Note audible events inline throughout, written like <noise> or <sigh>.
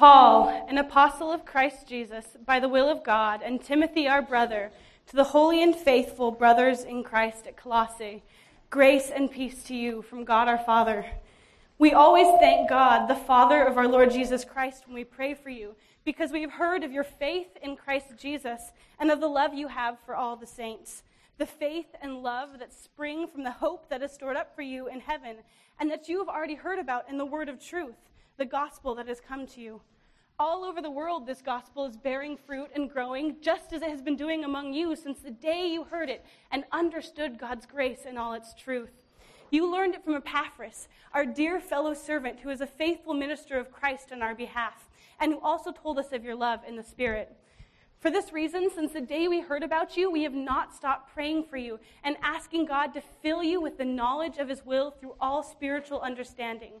Paul, an apostle of Christ Jesus, by the will of God, and Timothy, our brother, to the holy and faithful brothers in Christ at Colossae, grace and peace to you from God our Father. We always thank God, the Father of our Lord Jesus Christ, when we pray for you, because we have heard of your faith in Christ Jesus and of the love you have for all the saints. The faith and love that spring from the hope that is stored up for you in heaven, and that you have already heard about in the word of truth the gospel that has come to you. All over the world, this gospel is bearing fruit and growing, just as it has been doing among you since the day you heard it and understood God's grace and all its truth. You learned it from Epaphras, our dear fellow servant, who is a faithful minister of Christ on our behalf, and who also told us of your love in the Spirit. For this reason, since the day we heard about you, we have not stopped praying for you and asking God to fill you with the knowledge of his will through all spiritual understanding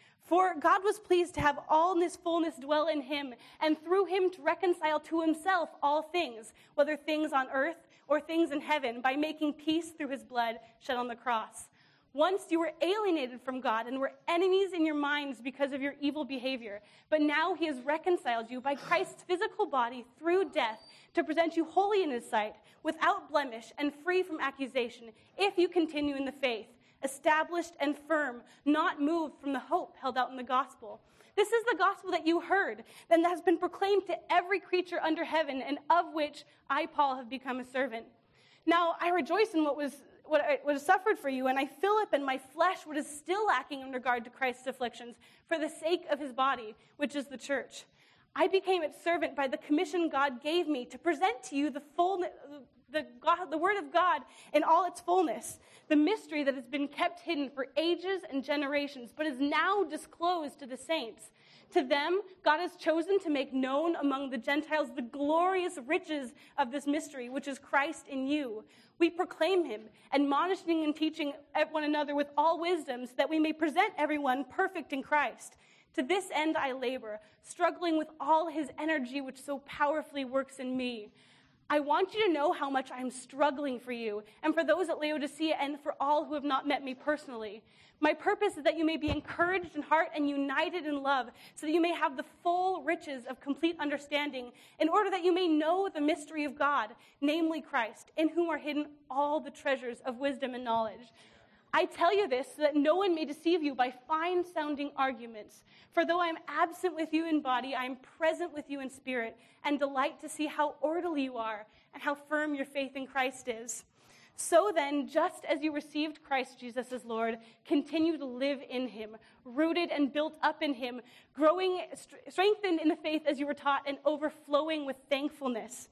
For God was pleased to have all in his fullness dwell in him, and through him to reconcile to himself all things, whether things on earth or things in heaven, by making peace through his blood shed on the cross. Once you were alienated from God and were enemies in your minds because of your evil behavior, but now he has reconciled you by Christ's physical body through death to present you holy in his sight, without blemish and free from accusation, if you continue in the faith established and firm, not moved from the hope held out in the gospel. This is the gospel that you heard, and that has been proclaimed to every creature under heaven, and of which I, Paul, have become a servant. Now, I rejoice in what was what, I, what suffered for you, and I fill up in my flesh what is still lacking in regard to Christ's afflictions for the sake of his body, which is the church. I became its servant by the commission God gave me to present to you the full, the, God, the Word of God in all its fullness, the mystery that has been kept hidden for ages and generations, but is now disclosed to the saints. To them, God has chosen to make known among the Gentiles the glorious riches of this mystery, which is Christ in you. We proclaim him, admonishing and teaching one another with all wisdom, so that we may present everyone perfect in Christ. To this end I labor, struggling with all his energy, which so powerfully works in me. I want you to know how much I'm struggling for you and for those at Laodicea and for all who have not met me personally. My purpose is that you may be encouraged in heart and united in love, so that you may have the full riches of complete understanding, in order that you may know the mystery of God, namely Christ, in whom are hidden all the treasures of wisdom and knowledge. I tell you this so that no one may deceive you by fine sounding arguments. For though I am absent with you in body, I am present with you in spirit, and delight to see how orderly you are and how firm your faith in Christ is. So then, just as you received Christ Jesus as Lord, continue to live in him, rooted and built up in him, growing, strengthened in the faith as you were taught, and overflowing with thankfulness.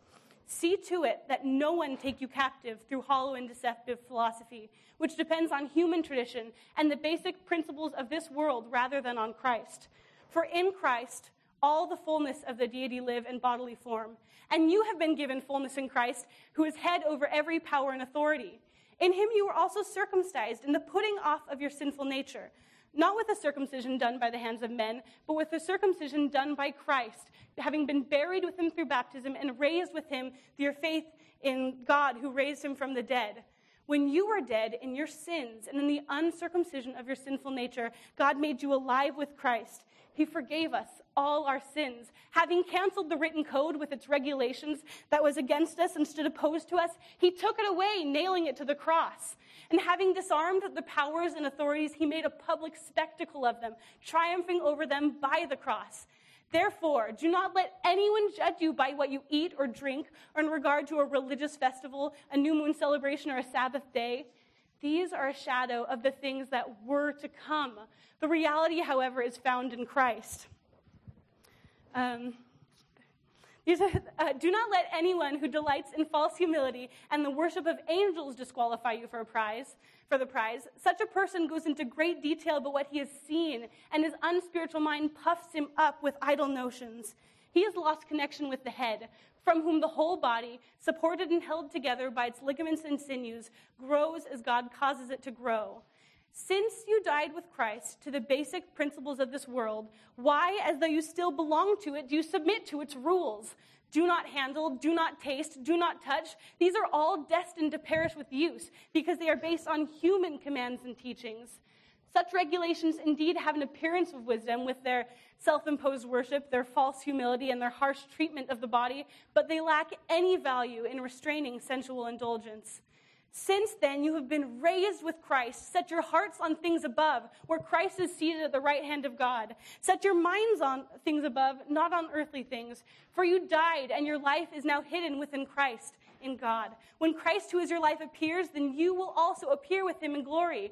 See to it that no one take you captive through hollow and deceptive philosophy, which depends on human tradition and the basic principles of this world rather than on Christ. For in Christ, all the fullness of the deity live in bodily form. And you have been given fullness in Christ, who is head over every power and authority. In him you were also circumcised in the putting off of your sinful nature not with a circumcision done by the hands of men, but with a circumcision done by Christ, having been buried with him through baptism and raised with him through your faith in God who raised him from the dead. When you were dead in your sins and in the uncircumcision of your sinful nature, God made you alive with Christ. He forgave us all our sins. Having canceled the written code with its regulations that was against us and stood opposed to us, he took it away, nailing it to the cross. And having disarmed the powers and authorities, he made a public spectacle of them, triumphing over them by the cross. Therefore, do not let anyone judge you by what you eat or drink, or in regard to a religious festival, a new moon celebration, or a Sabbath day. These are a shadow of the things that were to come. The reality, however, is found in Christ. Um, uh, do not let anyone who delights in false humility and the worship of angels disqualify you for a prize, for the prize. Such a person goes into great detail about what he has seen, and his unspiritual mind puffs him up with idle notions. He has lost connection with the head, from whom the whole body, supported and held together by its ligaments and sinews, grows as God causes it to grow. Since you died with Christ to the basic principles of this world, why, as though you still belong to it, do you submit to its rules? Do not handle, do not taste, do not touch. These are all destined to perish with use because they are based on human commands and teachings. Such regulations indeed have an appearance of wisdom with their self imposed worship, their false humility, and their harsh treatment of the body, but they lack any value in restraining sensual indulgence. Since then, you have been raised with Christ. Set your hearts on things above, where Christ is seated at the right hand of God. Set your minds on things above, not on earthly things. For you died, and your life is now hidden within Christ in God. When Christ, who is your life, appears, then you will also appear with him in glory.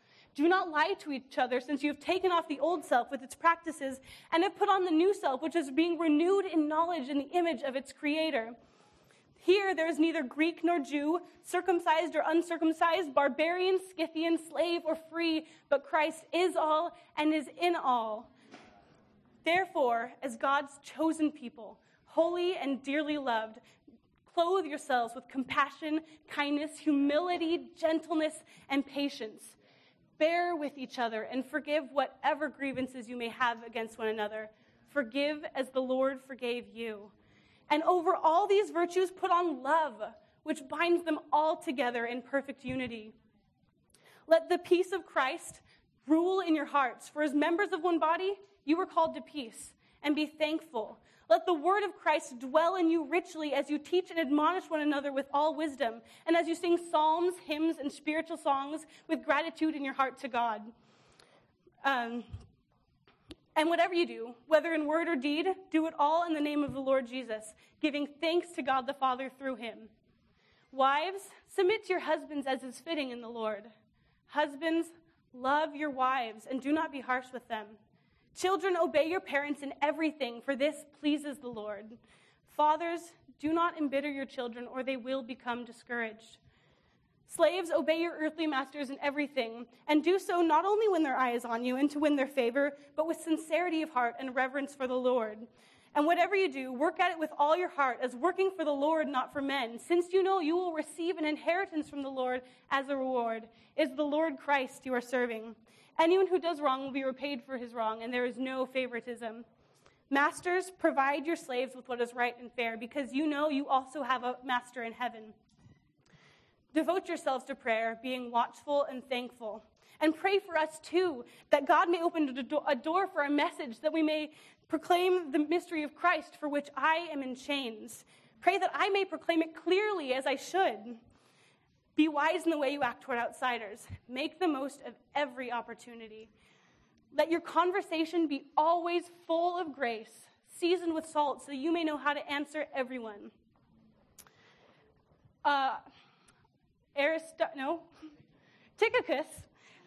Do not lie to each other, since you have taken off the old self with its practices and have put on the new self, which is being renewed in knowledge in the image of its creator. Here there is neither Greek nor Jew, circumcised or uncircumcised, barbarian, Scythian, slave or free, but Christ is all and is in all. Therefore, as God's chosen people, holy and dearly loved, clothe yourselves with compassion, kindness, humility, gentleness, and patience. Bear with each other and forgive whatever grievances you may have against one another. Forgive as the Lord forgave you. And over all these virtues, put on love, which binds them all together in perfect unity. Let the peace of Christ rule in your hearts, for as members of one body, you were called to peace, and be thankful. Let the word of Christ dwell in you richly as you teach and admonish one another with all wisdom, and as you sing psalms, hymns, and spiritual songs with gratitude in your heart to God. Um, and whatever you do, whether in word or deed, do it all in the name of the Lord Jesus, giving thanks to God the Father through him. Wives, submit to your husbands as is fitting in the Lord. Husbands, love your wives and do not be harsh with them. Children, obey your parents in everything, for this pleases the Lord. Fathers, do not embitter your children, or they will become discouraged. Slaves, obey your earthly masters in everything, and do so not only when their eye is on you and to win their favor, but with sincerity of heart and reverence for the Lord. And whatever you do, work at it with all your heart, as working for the Lord, not for men, since you know you will receive an inheritance from the Lord as a reward. Is the Lord Christ you are serving. Anyone who does wrong will be repaid for his wrong, and there is no favoritism. Masters, provide your slaves with what is right and fair, because you know you also have a master in heaven. Devote yourselves to prayer, being watchful and thankful. And pray for us too, that God may open a door for our message, that we may proclaim the mystery of Christ for which I am in chains. Pray that I may proclaim it clearly as I should. Be wise in the way you act toward outsiders. Make the most of every opportunity. Let your conversation be always full of grace, seasoned with salt, so you may know how to answer everyone. Uh, Arist- no, Tychicus.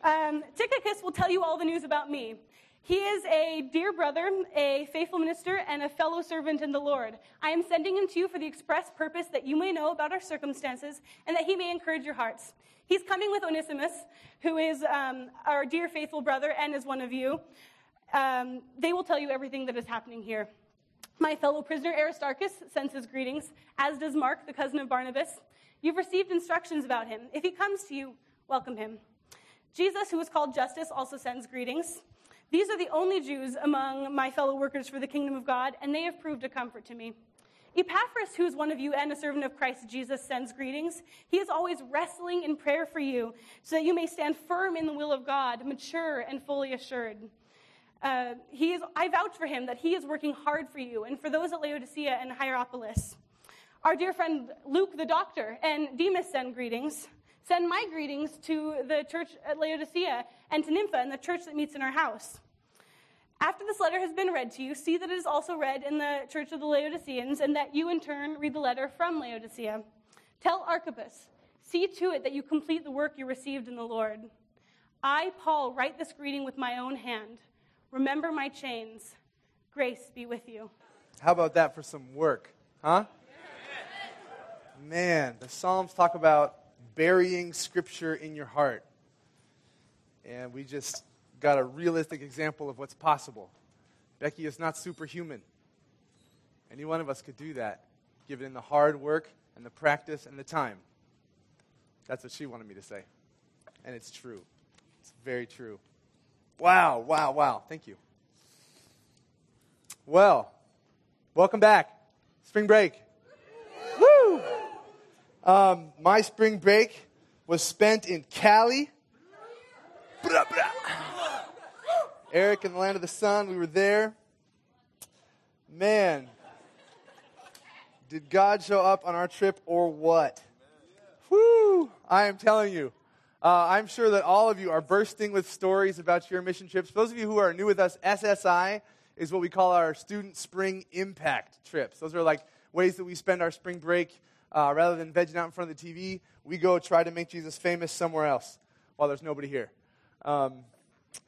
Um, Tychicus will tell you all the news about me. He is a dear brother, a faithful minister, and a fellow servant in the Lord. I am sending him to you for the express purpose that you may know about our circumstances and that he may encourage your hearts. He's coming with Onesimus, who is um, our dear faithful brother and is one of you. Um, they will tell you everything that is happening here. My fellow prisoner Aristarchus sends his greetings, as does Mark, the cousin of Barnabas. You've received instructions about him. If he comes to you, welcome him. Jesus, who is called Justus, also sends greetings. These are the only Jews among my fellow workers for the kingdom of God, and they have proved a comfort to me. Epaphras, who is one of you and a servant of Christ Jesus, sends greetings. He is always wrestling in prayer for you so that you may stand firm in the will of God, mature and fully assured. Uh, he is, I vouch for him that he is working hard for you and for those at Laodicea and Hierapolis. Our dear friend Luke, the doctor, and Demas send greetings. Send my greetings to the church at Laodicea and to Nympha and the church that meets in our house. After this letter has been read to you, see that it is also read in the church of the Laodiceans, and that you in turn read the letter from Laodicea. Tell Archippus, see to it that you complete the work you received in the Lord. I, Paul, write this greeting with my own hand. Remember my chains. Grace be with you. How about that for some work? Huh? Man, the Psalms talk about burying Scripture in your heart. And we just got a realistic example of what's possible. Becky is not superhuman. Any one of us could do that, given the hard work and the practice and the time. That's what she wanted me to say. And it's true. It's very true. Wow, wow, wow. Thank you. Well, welcome back. Spring break. Um, my spring break was spent in Cali. Eric in the land of the sun, we were there. Man, did God show up on our trip or what? Whoo! I am telling you. Uh, I'm sure that all of you are bursting with stories about your mission trips. For those of you who are new with us, SSI is what we call our student spring impact trips. Those are like ways that we spend our spring break. Uh, rather than vegging out in front of the TV, we go try to make Jesus famous somewhere else while there's nobody here. Um,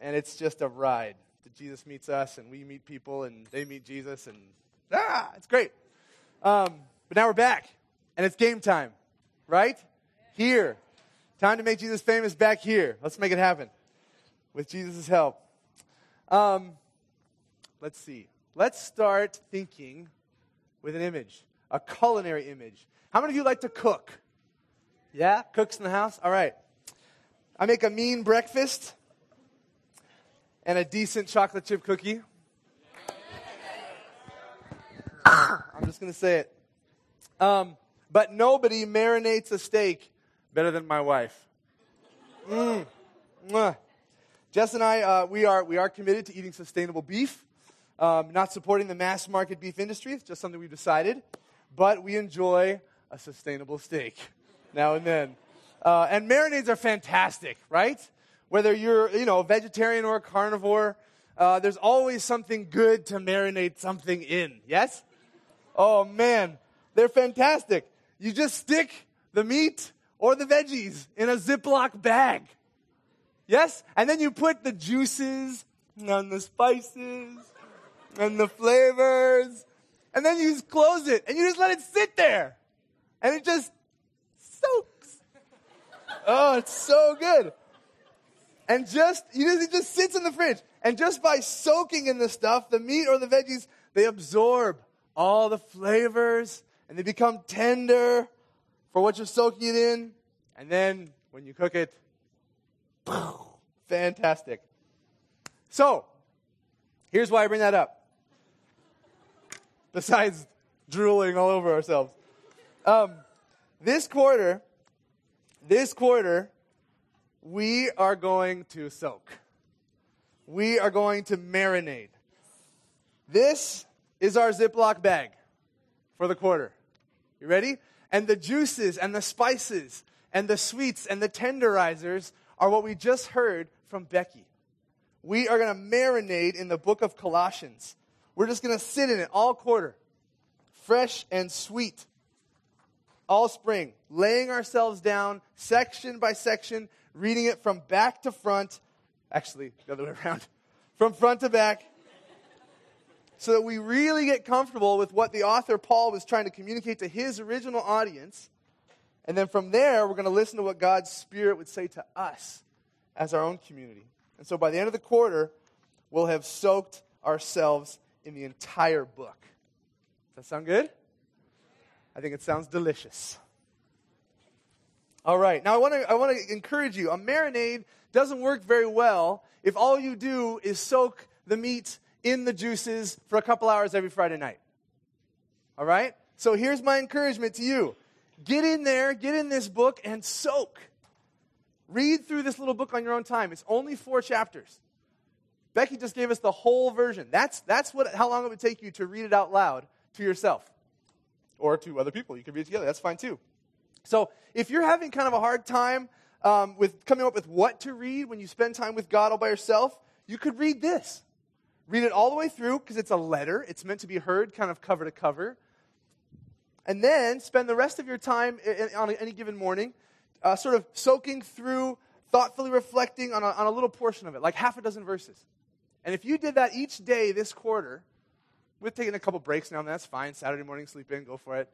and it's just a ride. That Jesus meets us, and we meet people, and they meet Jesus, and ah, it's great. Um, but now we're back, and it's game time, right? Here. Time to make Jesus famous back here. Let's make it happen with Jesus' help. Um, let's see. Let's start thinking with an image, a culinary image. How many of you like to cook? Yeah? Cooks in the house? All right. I make a mean breakfast and a decent chocolate chip cookie. I'm just going to say it. Um, but nobody marinates a steak better than my wife. Mm. Jess and I, uh, we, are, we are committed to eating sustainable beef, um, not supporting the mass market beef industry. It's just something we've decided. But we enjoy a sustainable steak now and then. Uh, and marinades are fantastic, right? Whether you're, you know, a vegetarian or a carnivore, uh, there's always something good to marinate something in. Yes? Oh man, they're fantastic. You just stick the meat or the veggies in a Ziploc bag. Yes? And then you put the juices and the spices and the flavors. And then you just close it and you just let it sit there. And it just soaks. Oh, it's so good. And just, you know, it just sits in the fridge. And just by soaking in the stuff, the meat or the veggies, they absorb all the flavors and they become tender for what you're soaking it in. And then when you cook it, <laughs> fantastic. So, here's why I bring that up. Besides drooling all over ourselves. Um, this quarter, this quarter, we are going to soak. We are going to marinate. This is our Ziploc bag for the quarter. You ready? And the juices and the spices and the sweets and the tenderizers are what we just heard from Becky. We are going to marinate in the book of Colossians. We're just going to sit in it all quarter, fresh and sweet, all spring, laying ourselves down section by section, reading it from back to front, actually, the other way around, from front to back, so that we really get comfortable with what the author Paul was trying to communicate to his original audience. And then from there, we're going to listen to what God's Spirit would say to us as our own community. And so by the end of the quarter, we'll have soaked ourselves in the entire book. Does that sound good? I think it sounds delicious. All right. Now I want to I want to encourage you. A marinade doesn't work very well if all you do is soak the meat in the juices for a couple hours every Friday night. All right? So here's my encouragement to you get in there, get in this book, and soak. Read through this little book on your own time. It's only four chapters. Becky just gave us the whole version. That's, that's what, how long it would take you to read it out loud to yourself or to other people. You can read together. That's fine too. So if you're having kind of a hard time um, with coming up with what to read when you spend time with God all by yourself, you could read this. Read it all the way through because it's a letter. It's meant to be heard kind of cover to cover. And then spend the rest of your time on any given morning uh, sort of soaking through, thoughtfully reflecting on a, on a little portion of it, like half a dozen verses. And if you did that each day this quarter, with taking a couple breaks now and that's fine. Saturday morning, sleep in, go for it.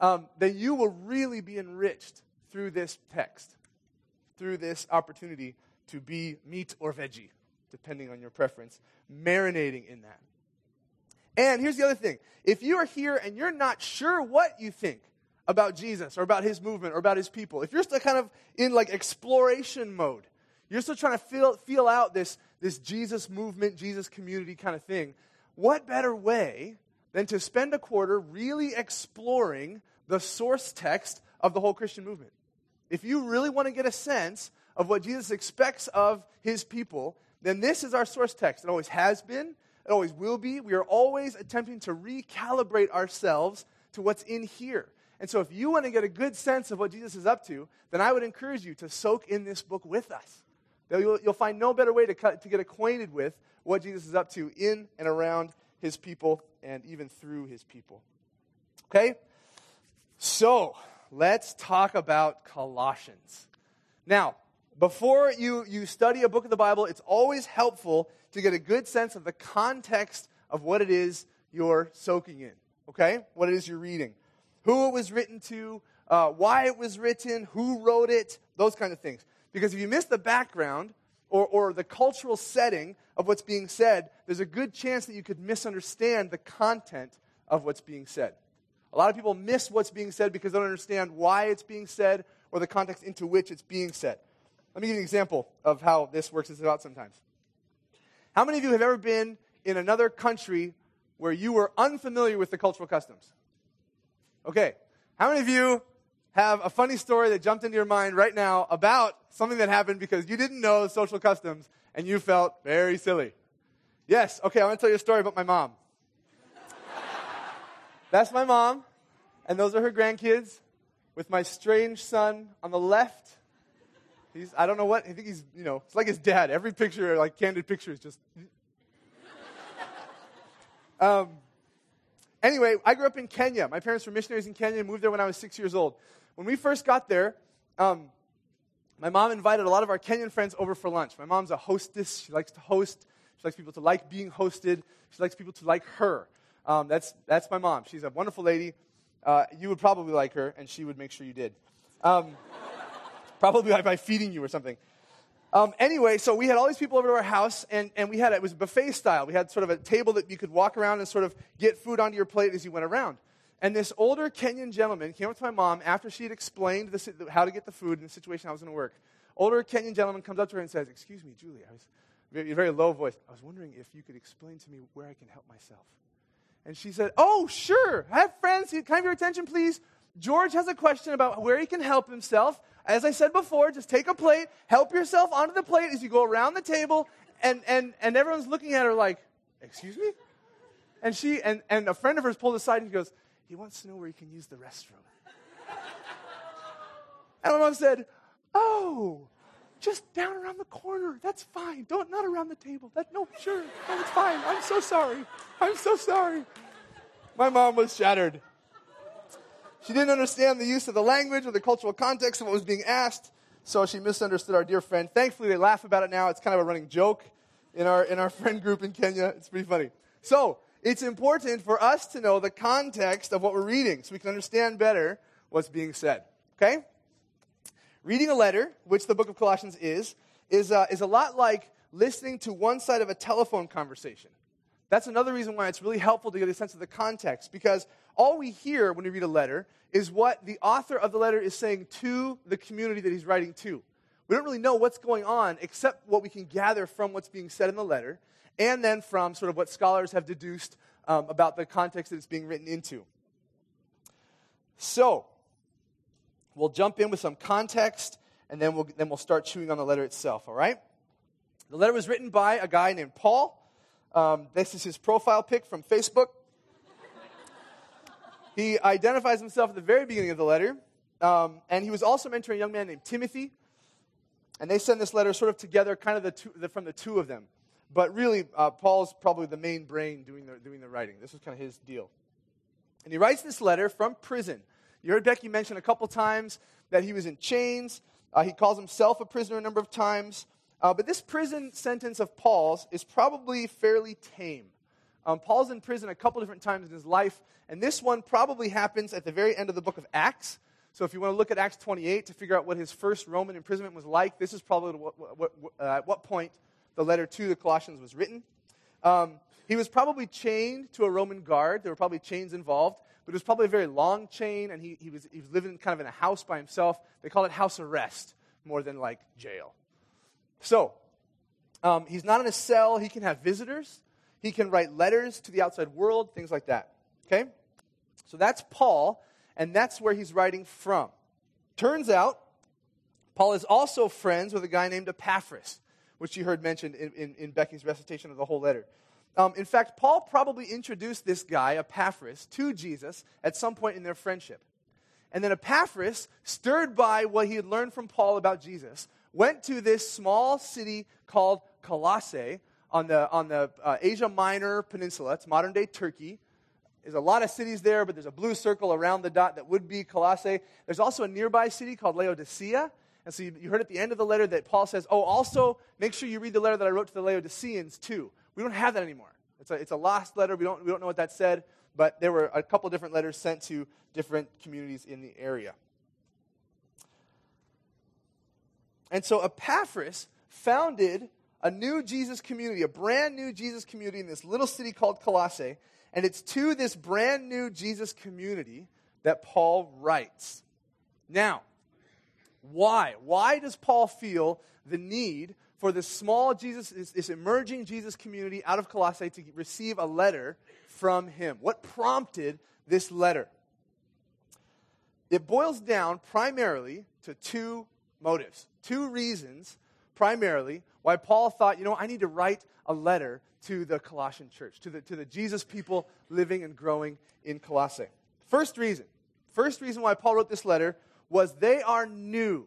Um, then you will really be enriched through this text, through this opportunity to be meat or veggie, depending on your preference, marinating in that. And here's the other thing if you are here and you're not sure what you think about Jesus or about his movement or about his people, if you're still kind of in like exploration mode, you're still trying to feel, feel out this, this Jesus movement, Jesus community kind of thing, what better way than to spend a quarter really exploring the source text of the whole Christian movement? If you really want to get a sense of what Jesus expects of his people, then this is our source text. It always has been, it always will be. We are always attempting to recalibrate ourselves to what's in here. And so, if you want to get a good sense of what Jesus is up to, then I would encourage you to soak in this book with us. You'll, you'll find no better way to, cut, to get acquainted with what Jesus is up to in and around his people and even through his people. Okay? So, let's talk about Colossians. Now, before you, you study a book of the Bible, it's always helpful to get a good sense of the context of what it is you're soaking in, okay? What it is you're reading. Who it was written to, uh, why it was written, who wrote it, those kind of things. Because if you miss the background or, or the cultural setting of what's being said, there's a good chance that you could misunderstand the content of what's being said. A lot of people miss what's being said because they don't understand why it's being said or the context into which it's being said. Let me give you an example of how this works out sometimes. How many of you have ever been in another country where you were unfamiliar with the cultural customs? Okay. How many of you have a funny story that jumped into your mind right now about something that happened because you didn't know social customs and you felt very silly? Yes. Okay, I want to tell you a story about my mom. <laughs> That's my mom, and those are her grandkids, with my strange son on the left He's, I don't know what, I think he's, you know, it's like his dad. Every picture, like candid picture, is just. <laughs> um, anyway, I grew up in Kenya. My parents were missionaries in Kenya and moved there when I was six years old. When we first got there, um, my mom invited a lot of our Kenyan friends over for lunch. My mom's a hostess. She likes to host. She likes people to like being hosted. She likes people to like her. Um, that's, that's my mom. She's a wonderful lady. Uh, you would probably like her, and she would make sure you did. Um, <laughs> probably by, by feeding you or something. Um, anyway, so we had all these people over to our house, and, and we had it was buffet style. We had sort of a table that you could walk around and sort of get food onto your plate as you went around. And this older Kenyan gentleman came up to my mom after she had explained how to get the food in the situation I was going to work. Older Kenyan gentleman comes up to her and says, "Excuse me, Julie, I was very, very low voice. I was wondering if you could explain to me where I can help myself." And she said, "Oh, sure. I Have friends. Can I have your attention, please? George has a question about where he can help himself. As I said before, just take a plate, help yourself onto the plate as you go around the table, and, and, and everyone's looking at her like, Excuse me? And she and, and a friend of hers pulled aside and he goes, He wants to know where he can use the restroom. and my mom said, Oh, just down around the corner. That's fine. Don't not around the table. That no, sure. No, it's fine. I'm so sorry. I'm so sorry. My mom was shattered. She didn't understand the use of the language or the cultural context of what was being asked, so she misunderstood our dear friend. Thankfully, they laugh about it now. It's kind of a running joke in our, in our <laughs> friend group in Kenya. It's pretty funny. So, it's important for us to know the context of what we're reading so we can understand better what's being said. Okay? Reading a letter, which the book of Colossians is, is, uh, is a lot like listening to one side of a telephone conversation. That's another reason why it's really helpful to get a sense of the context, because all we hear when we read a letter is what the author of the letter is saying to the community that he's writing to. We don't really know what's going on except what we can gather from what's being said in the letter, and then from sort of what scholars have deduced um, about the context that it's being written into. So, we'll jump in with some context and then we'll, then we'll start chewing on the letter itself, all right? The letter was written by a guy named Paul. Um, this is his profile pic from Facebook. he identifies himself at the very beginning of the letter, um, and he was also mentoring a young man named Timothy. And they send this letter sort of together, kind of the two, the, from the two of them. But really, uh, Paul's probably the main brain doing the, doing the writing. This was kind of his deal. And he writes this letter from prison. You heard Becky mention a couple times that he was in chains. Uh, he calls himself a prisoner a number of times. Uh, but this prison sentence of Paul's is probably fairly tame. Um, Paul's in prison a couple different times in his life, and this one probably happens at the very end of the book of Acts. So if you want to look at Acts 28 to figure out what his first Roman imprisonment was like, this is probably what, what, uh, at what point the letter to the Colossians was written. Um, he was probably chained to a Roman guard. There were probably chains involved, but it was probably a very long chain, and he, he, was, he was living kind of in a house by himself. They call it house arrest more than like jail. So, um, he's not in a cell. He can have visitors. He can write letters to the outside world, things like that. Okay? So that's Paul, and that's where he's writing from. Turns out, Paul is also friends with a guy named Epaphras, which you heard mentioned in, in, in Becky's recitation of the whole letter. Um, in fact, Paul probably introduced this guy, Epaphras, to Jesus at some point in their friendship. And then Epaphras, stirred by what he had learned from Paul about Jesus, went to this small city called Colossae on the, on the uh, Asia Minor Peninsula. It's modern day Turkey. There's a lot of cities there, but there's a blue circle around the dot that would be Colossae. There's also a nearby city called Laodicea. And so you, you heard at the end of the letter that Paul says, Oh, also make sure you read the letter that I wrote to the Laodiceans too. We don't have that anymore. It's a, it's a lost letter. We don't, we don't know what that said, but there were a couple different letters sent to different communities in the area. And so Epaphras founded a new Jesus community, a brand new Jesus community in this little city called Colossae. And it's to this brand new Jesus community that Paul writes. Now, why? Why does Paul feel the need for this small Jesus, this, this emerging Jesus community out of Colossae to receive a letter from him? What prompted this letter? It boils down primarily to two motives, two reasons primarily why Paul thought, you know, I need to write a letter to the Colossian church, to the, to the Jesus people living and growing in Colossae. First reason, first reason why Paul wrote this letter was they are new.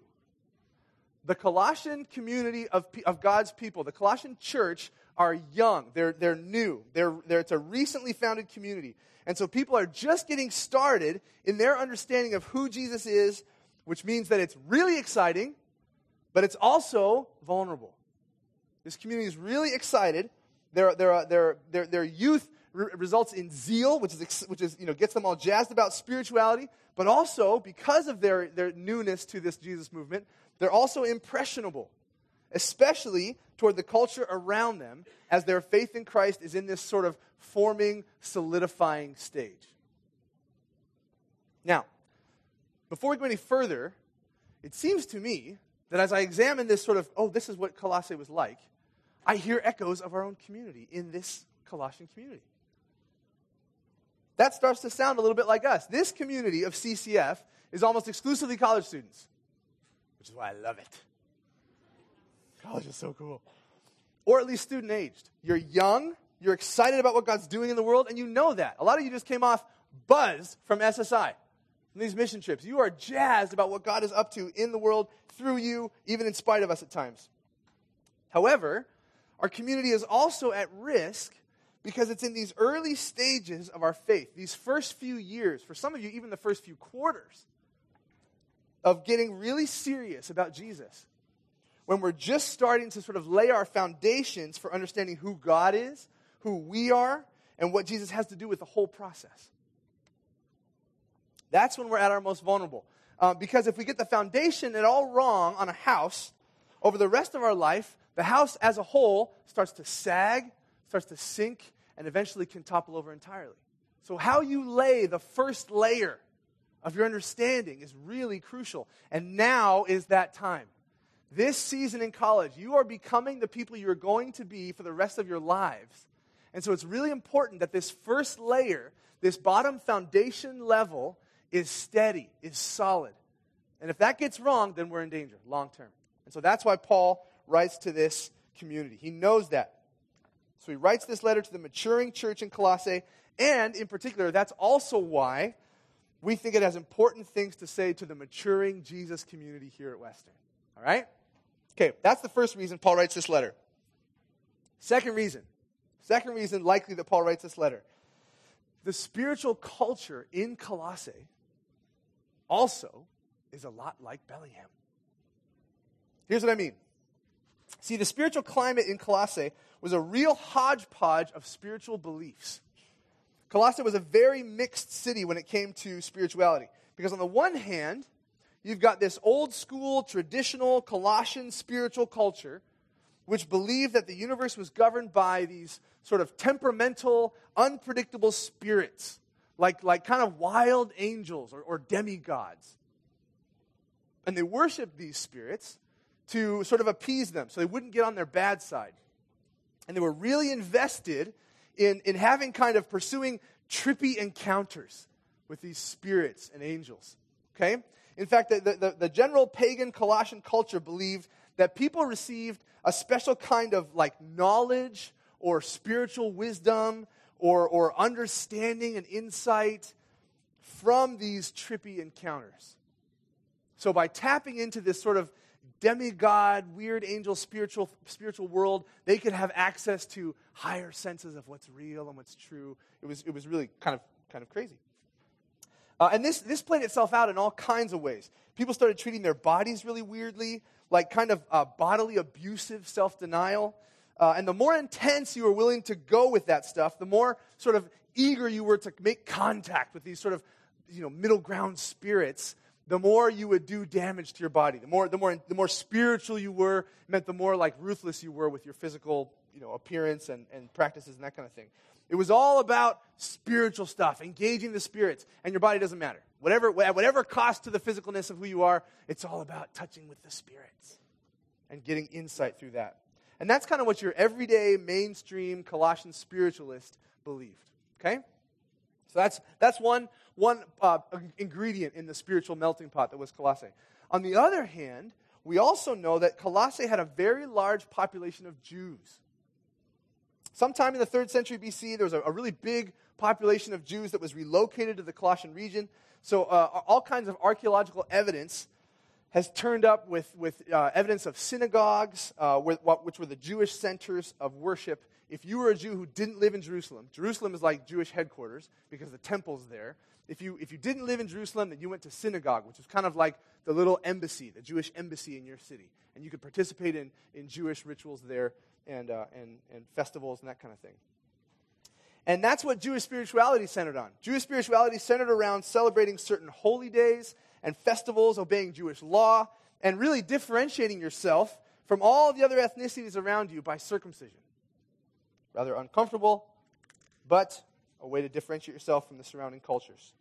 The Colossian community of, of God's people, the Colossian church, are young. They're, they're new. They're, they're, it's a recently founded community. And so people are just getting started in their understanding of who Jesus is which means that it's really exciting, but it's also vulnerable. This community is really excited. Their, their, uh, their, their, their youth re- results in zeal, which, is, which is, you know, gets them all jazzed about spirituality, but also, because of their, their newness to this Jesus movement, they're also impressionable, especially toward the culture around them as their faith in Christ is in this sort of forming, solidifying stage. Now, before we go any further, it seems to me that as I examine this sort of, oh, this is what Colossae was like, I hear echoes of our own community in this Colossian community. That starts to sound a little bit like us. This community of CCF is almost exclusively college students, which is why I love it. College is so cool. Or at least student aged. You're young, you're excited about what God's doing in the world, and you know that. A lot of you just came off buzzed from SSI these mission trips. You are jazzed about what God is up to in the world through you, even in spite of us at times. However, our community is also at risk because it's in these early stages of our faith, these first few years, for some of you, even the first few quarters, of getting really serious about Jesus. When we're just starting to sort of lay our foundations for understanding who God is, who we are, and what Jesus has to do with the whole process. That's when we're at our most vulnerable. Uh, because if we get the foundation at all wrong on a house, over the rest of our life, the house as a whole starts to sag, starts to sink, and eventually can topple over entirely. So, how you lay the first layer of your understanding is really crucial. And now is that time. This season in college, you are becoming the people you're going to be for the rest of your lives. And so, it's really important that this first layer, this bottom foundation level, is steady, is solid. And if that gets wrong, then we're in danger long term. And so that's why Paul writes to this community. He knows that. So he writes this letter to the maturing church in Colossae, and in particular, that's also why we think it has important things to say to the maturing Jesus community here at Western. All right? Okay, that's the first reason Paul writes this letter. Second reason, second reason likely that Paul writes this letter. The spiritual culture in Colossae also is a lot like Bellingham. Here's what I mean. See, the spiritual climate in Colossae was a real hodgepodge of spiritual beliefs. Colossae was a very mixed city when it came to spirituality. Because on the one hand, you've got this old school, traditional Colossian spiritual culture, which believed that the universe was governed by these sort of temperamental, unpredictable spirits, like, like kind of wild angels or, or demigods. And they worshiped these spirits to sort of appease them so they wouldn't get on their bad side. And they were really invested in, in having kind of pursuing trippy encounters with these spirits and angels. Okay? In fact, the, the, the general pagan Colossian culture believed that people received a special kind of like knowledge or spiritual wisdom or, or understanding and insight from these trippy encounters. So, by tapping into this sort of demigod, weird angel spiritual, spiritual world, they could have access to higher senses of what's real and what's true. It was, it was really kind of, kind of crazy. Uh, and this, this played itself out in all kinds of ways. People started treating their bodies really weirdly, like kind of uh, bodily abusive self denial. Uh, and the more intense you were willing to go with that stuff, the more sort of eager you were to make contact with these sort of you know, middle ground spirits, the more you would do damage to your body. The more, the more, the more spiritual you were, meant the more like ruthless you were with your physical you know, appearance and, and practices and that kind of thing. It was all about spiritual stuff, engaging the spirits, and your body doesn't matter. Whatever, at whatever cost to the physicalness of who you are, it's all about touching with the spirits and getting insight through that. And that's kind of what your everyday mainstream Colossian spiritualist believed. Okay? So that's, that's one, one uh, ingredient in the spiritual melting pot that was Colossae. On the other hand, we also know that Colossae had a very large population of Jews. Sometime in the third century BC, there was a, a really big population of Jews that was relocated to the Colossian region. So, uh, all kinds of archaeological evidence has turned up with, with uh, evidence of synagogues, uh, which were the Jewish centers of worship. If you were a Jew who didn't live in Jerusalem, Jerusalem is like Jewish headquarters because the temple's there. If you, if you didn't live in Jerusalem, then you went to synagogue, which is kind of like the little embassy, the Jewish embassy in your city. And you could participate in, in Jewish rituals there and, uh, and, and festivals and that kind of thing. And that's what Jewish spirituality centered on. Jewish spirituality centered around celebrating certain holy days and festivals, obeying Jewish law, and really differentiating yourself from all the other ethnicities around you by circumcision. Rather uncomfortable, but a way to differentiate yourself from the surrounding cultures.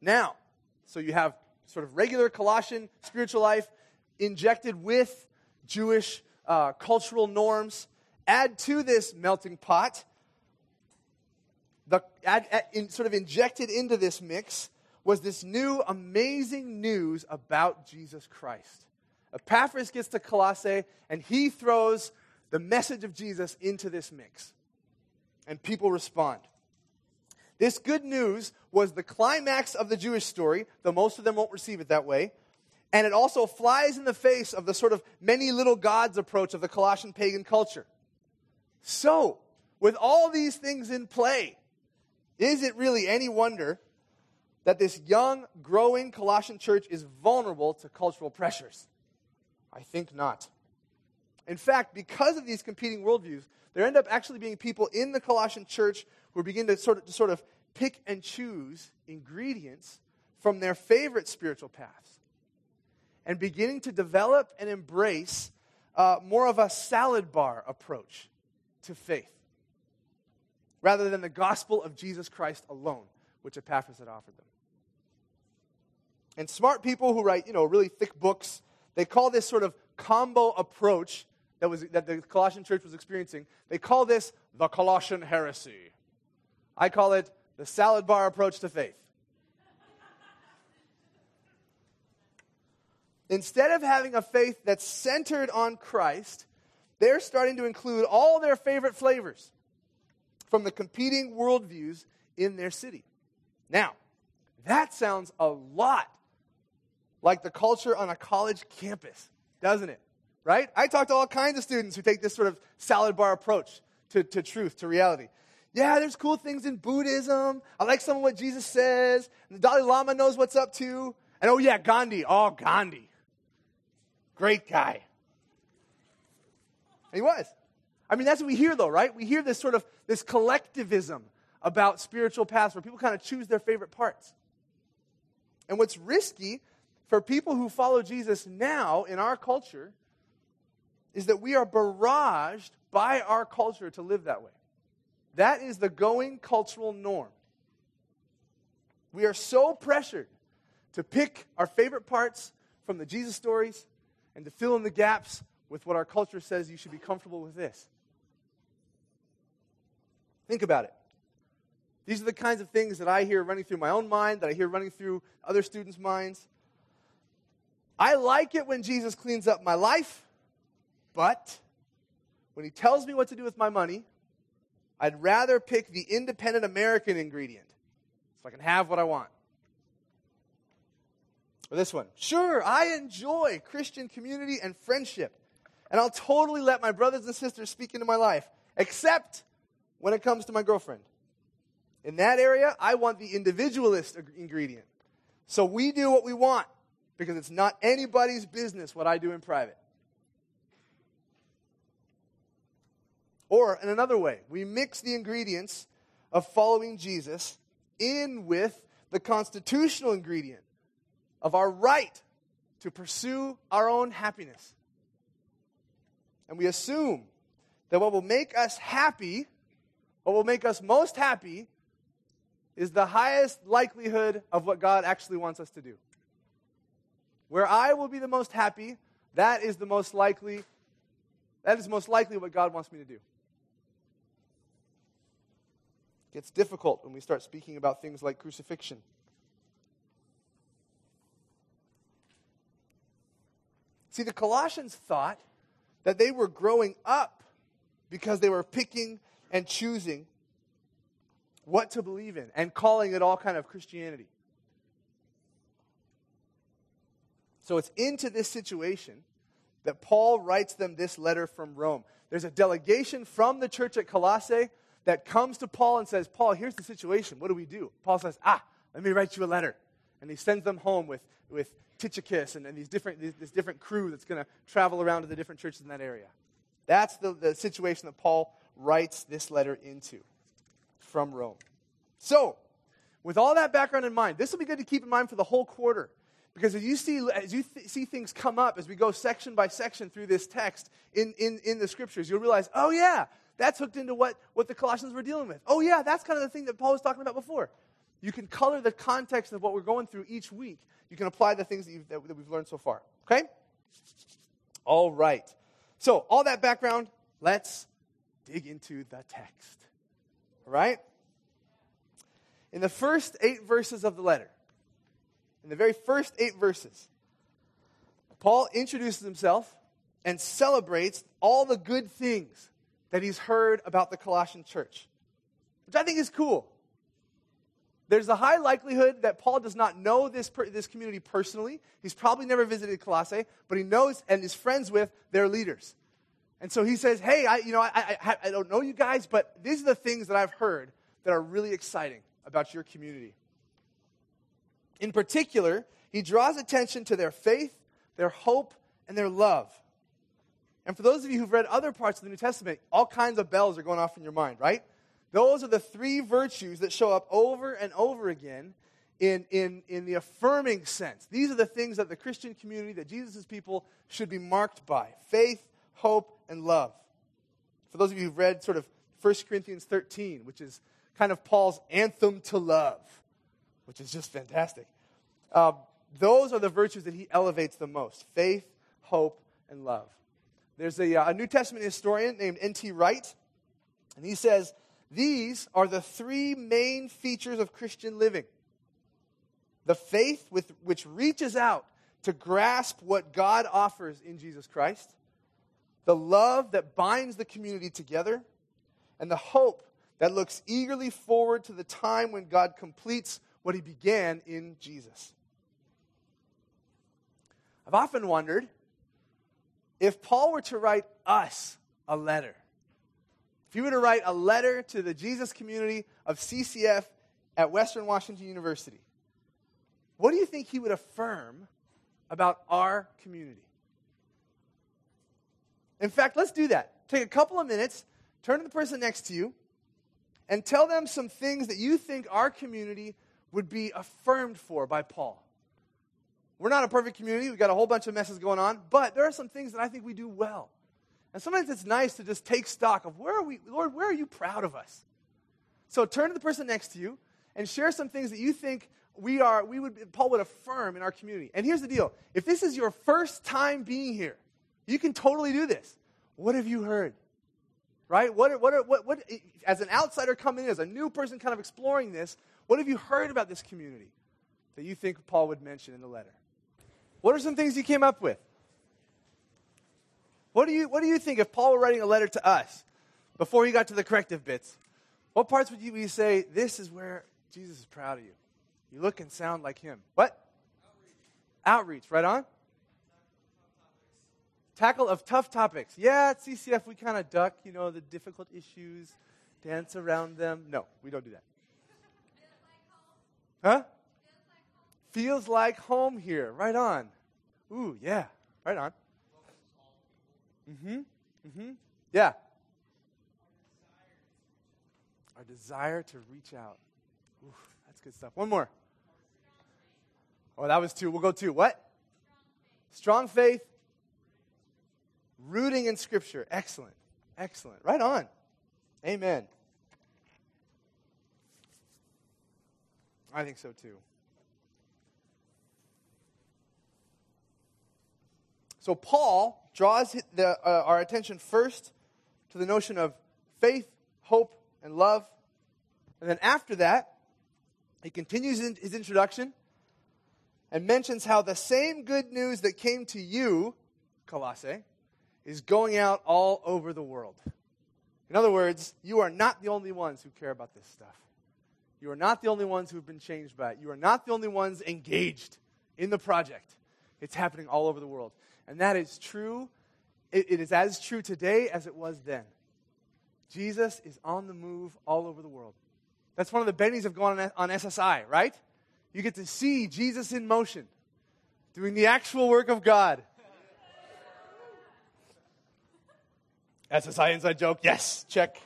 Now, so you have sort of regular Colossian spiritual life injected with Jewish uh, cultural norms. Add to this melting pot, the, add, add, in, sort of injected into this mix, was this new amazing news about Jesus Christ. Epaphras gets to Colossae and he throws the message of Jesus into this mix. And people respond. This good news was the climax of the Jewish story, though most of them won't receive it that way. And it also flies in the face of the sort of many little gods approach of the Colossian pagan culture. So, with all these things in play, is it really any wonder that this young, growing Colossian church is vulnerable to cultural pressures? I think not. In fact, because of these competing worldviews, there end up actually being people in the Colossian church who begin to sort of, to sort of pick and choose ingredients from their favorite spiritual paths and beginning to develop and embrace uh, more of a salad bar approach to faith rather than the gospel of Jesus Christ alone, which Epaphras had offered them. And smart people who write, you know, really thick books, they call this sort of combo approach that, was, that the Colossian church was experiencing, they call this the Colossian heresy. I call it the salad bar approach to faith. Instead of having a faith that's centered on Christ, they're starting to include all their favorite flavors from the competing worldviews in their city. Now, that sounds a lot like the culture on a college campus, doesn't it? Right? I talk to all kinds of students who take this sort of salad bar approach to, to truth, to reality. Yeah, there's cool things in Buddhism. I like some of what Jesus says. The Dalai Lama knows what's up to. And oh, yeah, Gandhi. Oh, Gandhi. Great guy. He was. I mean, that's what we hear, though, right? We hear this sort of this collectivism about spiritual paths where people kind of choose their favorite parts. And what's risky for people who follow Jesus now in our culture is that we are barraged by our culture to live that way. That is the going cultural norm. We are so pressured to pick our favorite parts from the Jesus stories and to fill in the gaps with what our culture says you should be comfortable with this. Think about it. These are the kinds of things that I hear running through my own mind, that I hear running through other students' minds. I like it when Jesus cleans up my life, but when he tells me what to do with my money, I'd rather pick the independent American ingredient so I can have what I want. Or this one. Sure, I enjoy Christian community and friendship, and I'll totally let my brothers and sisters speak into my life, except when it comes to my girlfriend. In that area, I want the individualist ingredient. So we do what we want because it's not anybody's business what I do in private. Or, in another way, we mix the ingredients of following Jesus in with the constitutional ingredient of our right to pursue our own happiness. And we assume that what will make us happy, what will make us most happy, is the highest likelihood of what God actually wants us to do. Where I will be the most happy, that is the most likely that is most likely what God wants me to do. It gets difficult when we start speaking about things like crucifixion. See, the Colossians thought that they were growing up because they were picking and choosing what to believe in and calling it all kind of Christianity. So it's into this situation that Paul writes them this letter from Rome. There's a delegation from the church at Colossae that comes to Paul and says, Paul, here's the situation. What do we do? Paul says, Ah, let me write you a letter. And he sends them home with, with Tychicus and, and these different, these, this different crew that's going to travel around to the different churches in that area. That's the, the situation that Paul writes this letter into from Rome. So, with all that background in mind, this will be good to keep in mind for the whole quarter. Because as you see, as you th- see things come up, as we go section by section through this text in, in, in the scriptures, you'll realize, oh, yeah, that's hooked into what, what the Colossians were dealing with. Oh, yeah, that's kind of the thing that Paul was talking about before. You can color the context of what we're going through each week. You can apply the things that, that, that we've learned so far. Okay? All right. So, all that background, let's dig into the text. Right? In the first eight verses of the letter, in the very first eight verses, Paul introduces himself and celebrates all the good things that he's heard about the Colossian church, which I think is cool. There's a high likelihood that Paul does not know this, per, this community personally. He's probably never visited Colossae, but he knows and is friends with their leaders. And so he says, Hey, I, you know, I, I, I don't know you guys, but these are the things that I've heard that are really exciting about your community. In particular, he draws attention to their faith, their hope, and their love. And for those of you who've read other parts of the New Testament, all kinds of bells are going off in your mind, right? Those are the three virtues that show up over and over again in, in, in the affirming sense. These are the things that the Christian community, that Jesus' people should be marked by faith, hope, and love. For those of you who've read sort of 1 Corinthians 13, which is kind of Paul's anthem to love, which is just fantastic. Um, those are the virtues that he elevates the most faith, hope, and love. There's a, uh, a New Testament historian named N.T. Wright, and he says these are the three main features of Christian living the faith with, which reaches out to grasp what God offers in Jesus Christ, the love that binds the community together, and the hope that looks eagerly forward to the time when God completes what he began in Jesus. I've often wondered if Paul were to write us a letter, if he were to write a letter to the Jesus community of CCF at Western Washington University, what do you think he would affirm about our community? In fact, let's do that. Take a couple of minutes, turn to the person next to you, and tell them some things that you think our community would be affirmed for by Paul. We're not a perfect community. We've got a whole bunch of messes going on, but there are some things that I think we do well. And sometimes it's nice to just take stock of where are we, Lord, where are you proud of us? So turn to the person next to you and share some things that you think we are, we would, Paul would affirm in our community. And here's the deal if this is your first time being here, you can totally do this. What have you heard? Right? What, what, what, what, as an outsider coming in, as a new person kind of exploring this, what have you heard about this community that you think Paul would mention in the letter? What are some things you came up with? What do you, what do you think if Paul were writing a letter to us before he got to the corrective bits? What parts would you, would you say, this is where Jesus is proud of you? You look and sound like him. What? Outreach. Outreach, right on? Tackle of tough topics. Yeah, at CCF we kind of duck, you know, the difficult issues, dance around them. No, we don't do that. Huh? Feels like home here. Right on. Ooh, yeah. Right on. Mm-hmm. Mm-hmm. Yeah. Our desire to reach out. Ooh, that's good stuff. One more. Oh, that was two. We'll go two. What? Strong faith. Rooting in Scripture. Excellent. Excellent. Right on. Amen. I think so too. So Paul draws the, uh, our attention first to the notion of faith, hope, and love. And then after that, he continues his introduction and mentions how the same good news that came to you, Colossae, is going out all over the world. In other words, you are not the only ones who care about this stuff. You are not the only ones who have been changed by it. You are not the only ones engaged in the project. It's happening all over the world. And that is true. it, it is as true today as it was then. Jesus is on the move all over the world. That's one of the bennies of going on, on SSI, right? You get to see Jesus in motion, doing the actual work of God. SSI inside joke. Yes, check.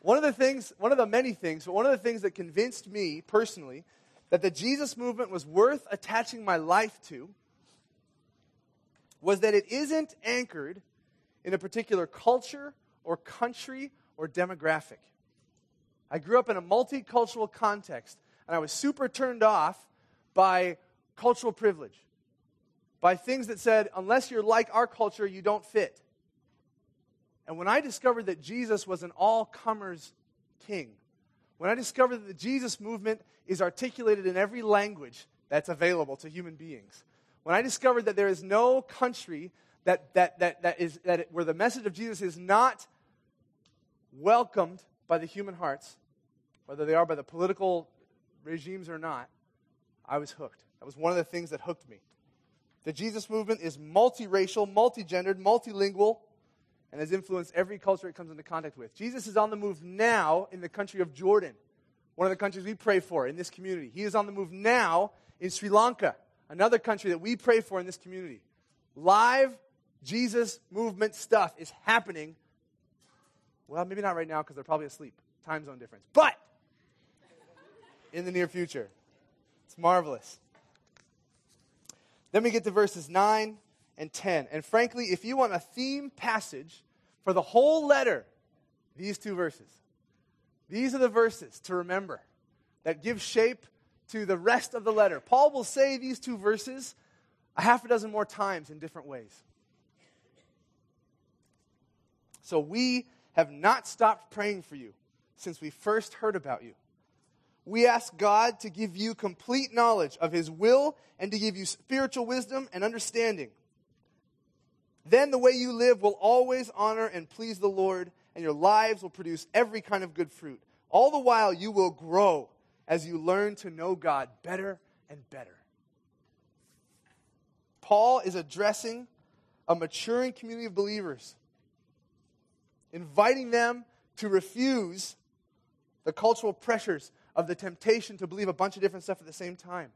One of the things, one of the many things, but one of the things that convinced me personally that the Jesus movement was worth attaching my life to was that it isn't anchored in a particular culture or country or demographic. I grew up in a multicultural context, and I was super turned off by cultural privilege, by things that said, unless you're like our culture, you don't fit. And when I discovered that Jesus was an all comers king, when I discovered that the Jesus movement is articulated in every language that's available to human beings, when I discovered that there is no country that, that, that, that is, that it, where the message of Jesus is not welcomed by the human hearts, whether they are by the political regimes or not, I was hooked. That was one of the things that hooked me. The Jesus movement is multiracial, multigendered, multilingual, and has influenced every culture it comes into contact with. Jesus is on the move now in the country of Jordan, one of the countries we pray for in this community. He is on the move now in Sri Lanka, another country that we pray for in this community. Live Jesus movement stuff is happening. Well, maybe not right now because they're probably asleep. Time zone difference. But in the near future. It's marvelous. Then we get to verses 9 and 10. And frankly, if you want a theme passage for the whole letter, these two verses. These are the verses to remember that give shape to the rest of the letter. Paul will say these two verses a half a dozen more times in different ways. So we have not stopped praying for you since we first heard about you. we ask God to give you complete knowledge of His will and to give you spiritual wisdom and understanding. Then the way you live will always honor and please the Lord, and your lives will produce every kind of good fruit. All the while, you will grow as you learn to know God better and better. Paul is addressing a maturing community of believers, inviting them to refuse the cultural pressures of the temptation to believe a bunch of different stuff at the same time.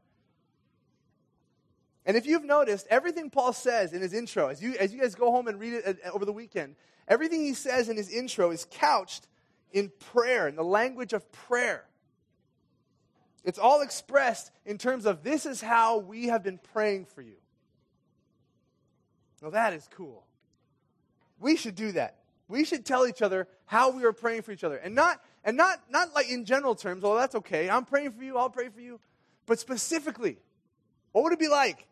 And if you've noticed, everything Paul says in his intro, as you, as you guys go home and read it uh, uh, over the weekend, everything he says in his intro is couched in prayer, in the language of prayer. It's all expressed in terms of this is how we have been praying for you. Now that is cool. We should do that. We should tell each other how we are praying for each other. And not and not not like in general terms, oh that's okay. I'm praying for you, I'll pray for you. But specifically, what would it be like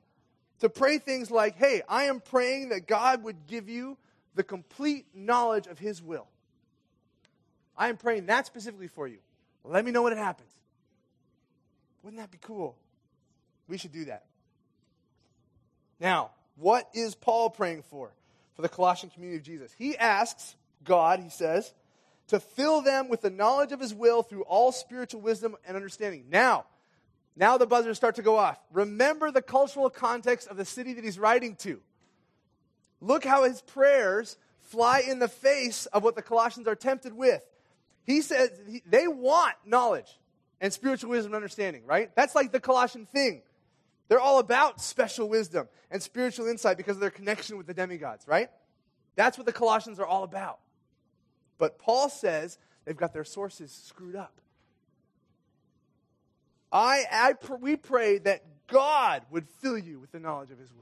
to pray things like, "Hey, I am praying that God would give you the complete knowledge of his will." I am praying that specifically for you. Let me know when it happens. Wouldn't that be cool? We should do that. Now, what is Paul praying for? For the Colossian community of Jesus. He asks God, he says, to fill them with the knowledge of his will through all spiritual wisdom and understanding. Now, now the buzzers start to go off. Remember the cultural context of the city that he's writing to. Look how his prayers fly in the face of what the Colossians are tempted with. He says they want knowledge and spiritual wisdom and understanding, right? That's like the Colossian thing. They're all about special wisdom and spiritual insight because of their connection with the demigods, right? That's what the Colossians are all about. But Paul says they've got their sources screwed up. I, I we pray that God would fill you with the knowledge of his will.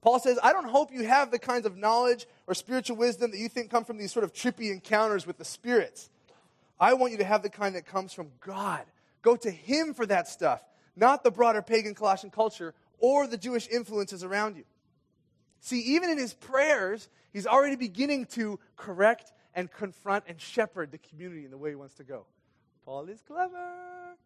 Paul says, I don't hope you have the kinds of knowledge or spiritual wisdom that you think come from these sort of trippy encounters with the spirits. I want you to have the kind that comes from God. Go to Him for that stuff, not the broader pagan Colossian culture or the Jewish influences around you. See, even in his prayers, he's already beginning to correct and confront and shepherd the community in the way he wants to go. Paul is clever.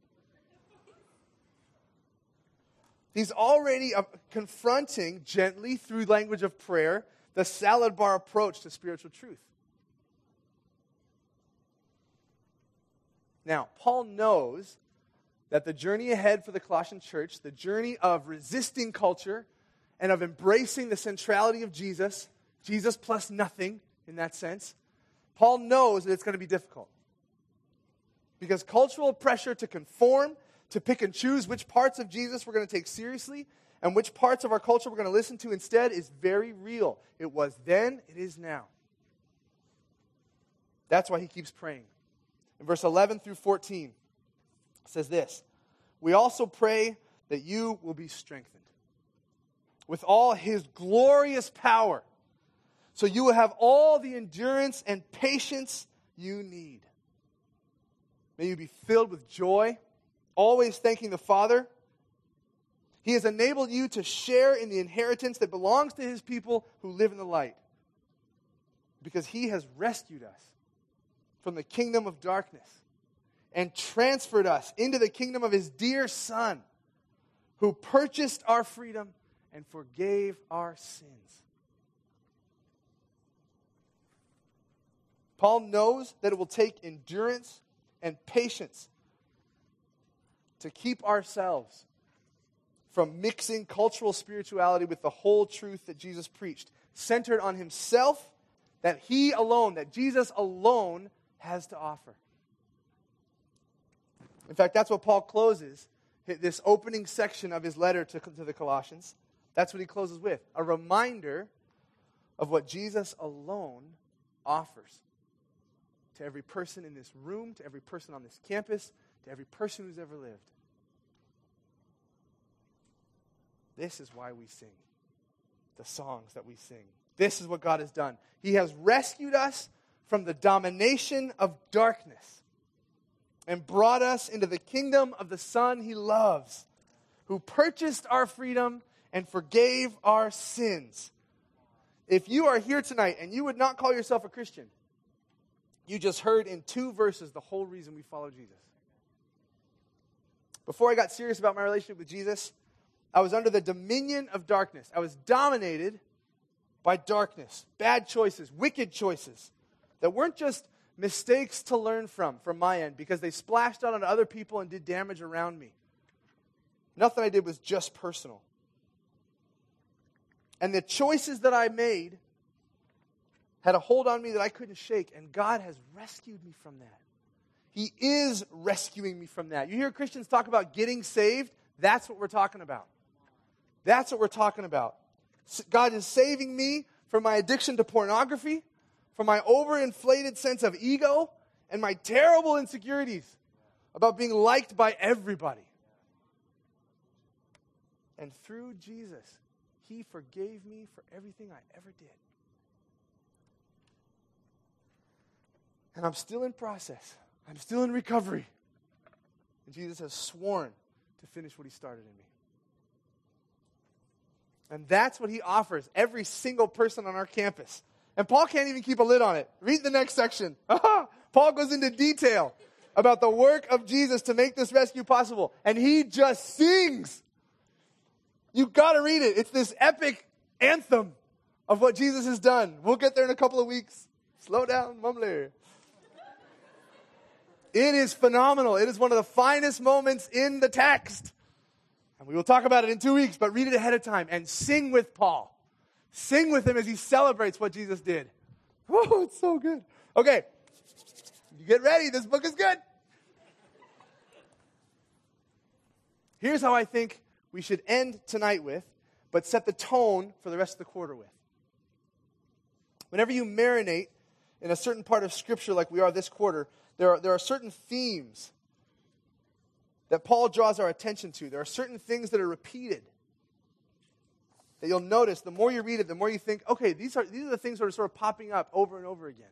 He's already uh, confronting gently through language of prayer the salad bar approach to spiritual truth. Now, Paul knows that the journey ahead for the Colossian church, the journey of resisting culture and of embracing the centrality of Jesus, Jesus plus nothing in that sense, Paul knows that it's going to be difficult. Because cultural pressure to conform to pick and choose which parts of Jesus we're going to take seriously and which parts of our culture we're going to listen to instead is very real. It was then, it is now. That's why he keeps praying. In verse 11 through 14, says this We also pray that you will be strengthened with all his glorious power, so you will have all the endurance and patience you need. May you be filled with joy always thanking the Father. He has enabled you to share in the inheritance that belongs to his people who live in the light. Because he has rescued us from the kingdom of darkness and transferred us into the kingdom of his dear Son, who purchased our freedom and forgave our sins. Paul knows that it will take endurance and patience to keep ourselves from mixing cultural spirituality with the whole truth that Jesus preached, centered on himself, that he alone, that Jesus alone has to offer. In fact, that's what Paul closes this opening section of his letter to, to the Colossians. That's what he closes with a reminder of what Jesus alone offers to every person in this room, to every person on this campus, to every person who's ever lived. This is why we sing the songs that we sing. This is what God has done. He has rescued us from the domination of darkness and brought us into the kingdom of the Son he loves, who purchased our freedom and forgave our sins. If you are here tonight and you would not call yourself a Christian, you just heard in two verses the whole reason we follow Jesus. Before I got serious about my relationship with Jesus, I was under the dominion of darkness. I was dominated by darkness, bad choices, wicked choices that weren't just mistakes to learn from from my end because they splashed out on other people and did damage around me. Nothing I did was just personal. And the choices that I made had a hold on me that I couldn't shake, and God has rescued me from that. He is rescuing me from that. You hear Christians talk about getting saved? That's what we're talking about. That's what we're talking about. God is saving me from my addiction to pornography, from my overinflated sense of ego, and my terrible insecurities about being liked by everybody. And through Jesus, He forgave me for everything I ever did. And I'm still in process. I'm still in recovery. And Jesus has sworn to finish what he started in me. And that's what he offers every single person on our campus. And Paul can't even keep a lid on it. Read the next section. <laughs> Paul goes into detail about the work of Jesus to make this rescue possible. And he just sings. You got to read it. It's this epic anthem of what Jesus has done. We'll get there in a couple of weeks. Slow down, mumbler. It is phenomenal. It is one of the finest moments in the text. And we will talk about it in two weeks, but read it ahead of time and sing with Paul. Sing with him as he celebrates what Jesus did. Oh, it's so good. Okay, you get ready. This book is good. Here's how I think we should end tonight with, but set the tone for the rest of the quarter with. Whenever you marinate in a certain part of Scripture like we are this quarter, there are, there are certain themes that Paul draws our attention to. There are certain things that are repeated that you'll notice the more you read it, the more you think, okay, these are, these are the things that are sort of popping up over and over again.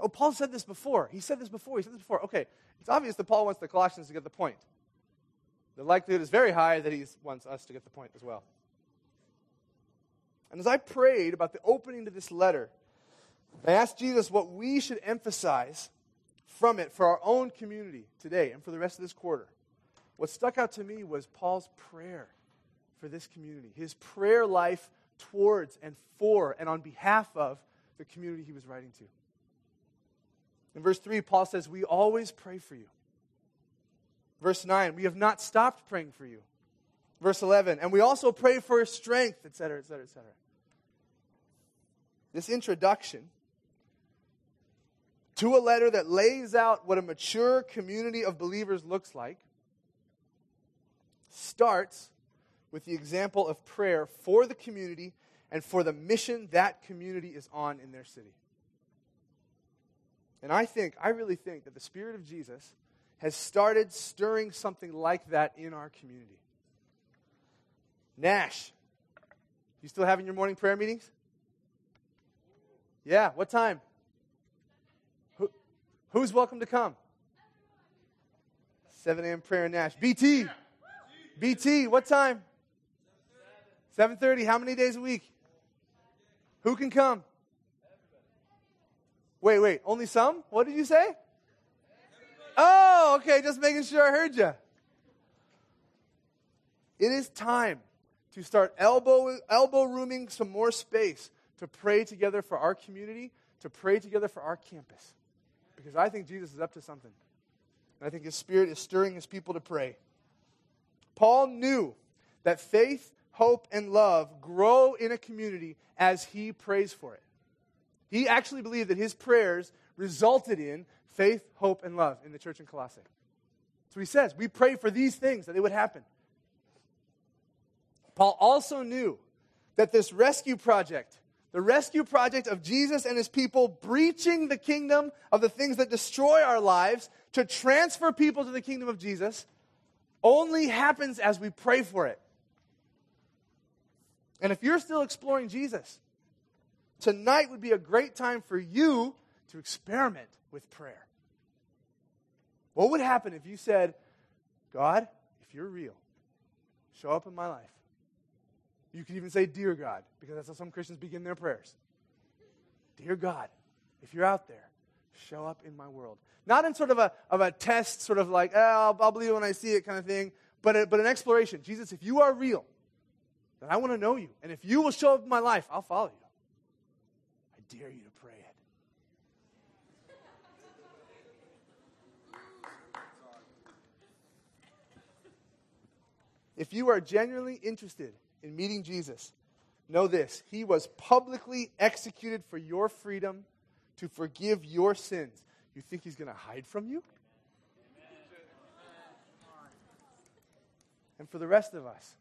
Oh, Paul said this before. He said this before. He said this before. Okay, it's obvious that Paul wants the Colossians to get the point. The likelihood is very high that he wants us to get the point as well. And as I prayed about the opening to this letter, I asked Jesus what we should emphasize from it for our own community today and for the rest of this quarter. What stuck out to me was Paul's prayer for this community, his prayer life towards and for and on behalf of the community he was writing to. In verse 3, Paul says, We always pray for you. Verse 9, we have not stopped praying for you. Verse 11, and we also pray for strength, etc., etc., etc. This introduction to a letter that lays out what a mature community of believers looks like starts with the example of prayer for the community and for the mission that community is on in their city. And I think, I really think that the Spirit of Jesus has started stirring something like that in our community. Nash, you still having your morning prayer meetings? Yeah, what time? Who's welcome to come? 7 a.m. prayer in Nash. BT. BT, what time? 7.30. How many days a week? Who can come? Wait, wait. Only some? What did you say? Oh, okay. Just making sure I heard you. It is time to start elbow, elbow rooming some more space to pray together for our community, to pray together for our campus because I think Jesus is up to something. And I think his spirit is stirring his people to pray. Paul knew that faith, hope, and love grow in a community as he prays for it. He actually believed that his prayers resulted in faith, hope, and love in the church in Colossae. So he says, we pray for these things that they would happen. Paul also knew that this rescue project the rescue project of Jesus and his people breaching the kingdom of the things that destroy our lives to transfer people to the kingdom of Jesus only happens as we pray for it. And if you're still exploring Jesus, tonight would be a great time for you to experiment with prayer. What would happen if you said, God, if you're real, show up in my life. You can even say, Dear God, because that's how some Christians begin their prayers. Dear God, if you're out there, show up in my world. Not in sort of a, of a test, sort of like, oh, I'll, believe when I see it kind of thing, but, a, but an exploration. Jesus, if you are real, then I want to know you. And if you will show up in my life, I'll follow you. I dare you to pray it. If you are genuinely interested in meeting Jesus, know this He was publicly executed for your freedom to forgive your sins. You think He's going to hide from you? And for the rest of us,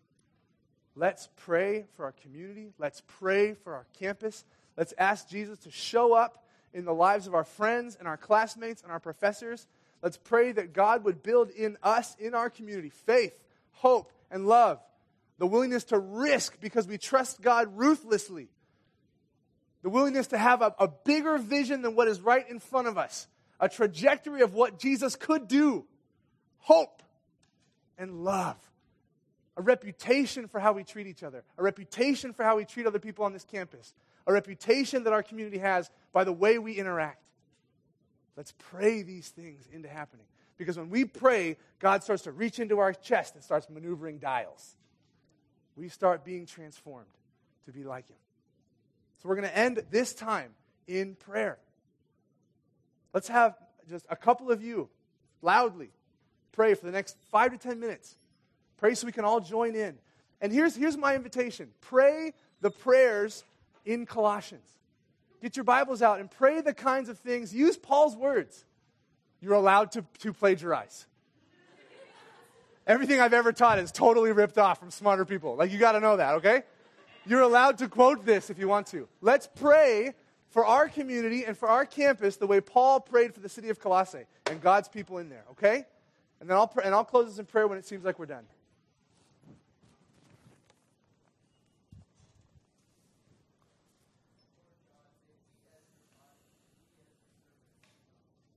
let's pray for our community. Let's pray for our campus. Let's ask Jesus to show up in the lives of our friends and our classmates and our professors. Let's pray that God would build in us, in our community, faith, hope, and love. The willingness to risk because we trust God ruthlessly. The willingness to have a, a bigger vision than what is right in front of us, a trajectory of what Jesus could do. Hope and love a reputation for how we treat each other, a reputation for how we treat other people on this campus, a reputation that our community has by the way we interact. Let's pray these things into happening. Because when we pray, God starts to reach into our chest and starts maneuvering dials. We start being transformed to be like Him. So we're going to end this time in prayer. Let's have just a couple of you loudly pray for the next five to ten minutes. Pray so we can all join in. And here's, here's my invitation pray the prayers in Colossians. Get your Bibles out and pray the kinds of things. Use Paul's words. You're allowed to, to plagiarize. Everything I've ever taught is totally ripped off from smarter people. Like, you got to know that, okay? You're allowed to quote this if you want to. Let's pray for our community and for our campus the way Paul prayed for the city of Colossae and God's people in there, okay? And then I'll, pray, and I'll close this in prayer when it seems like we're done.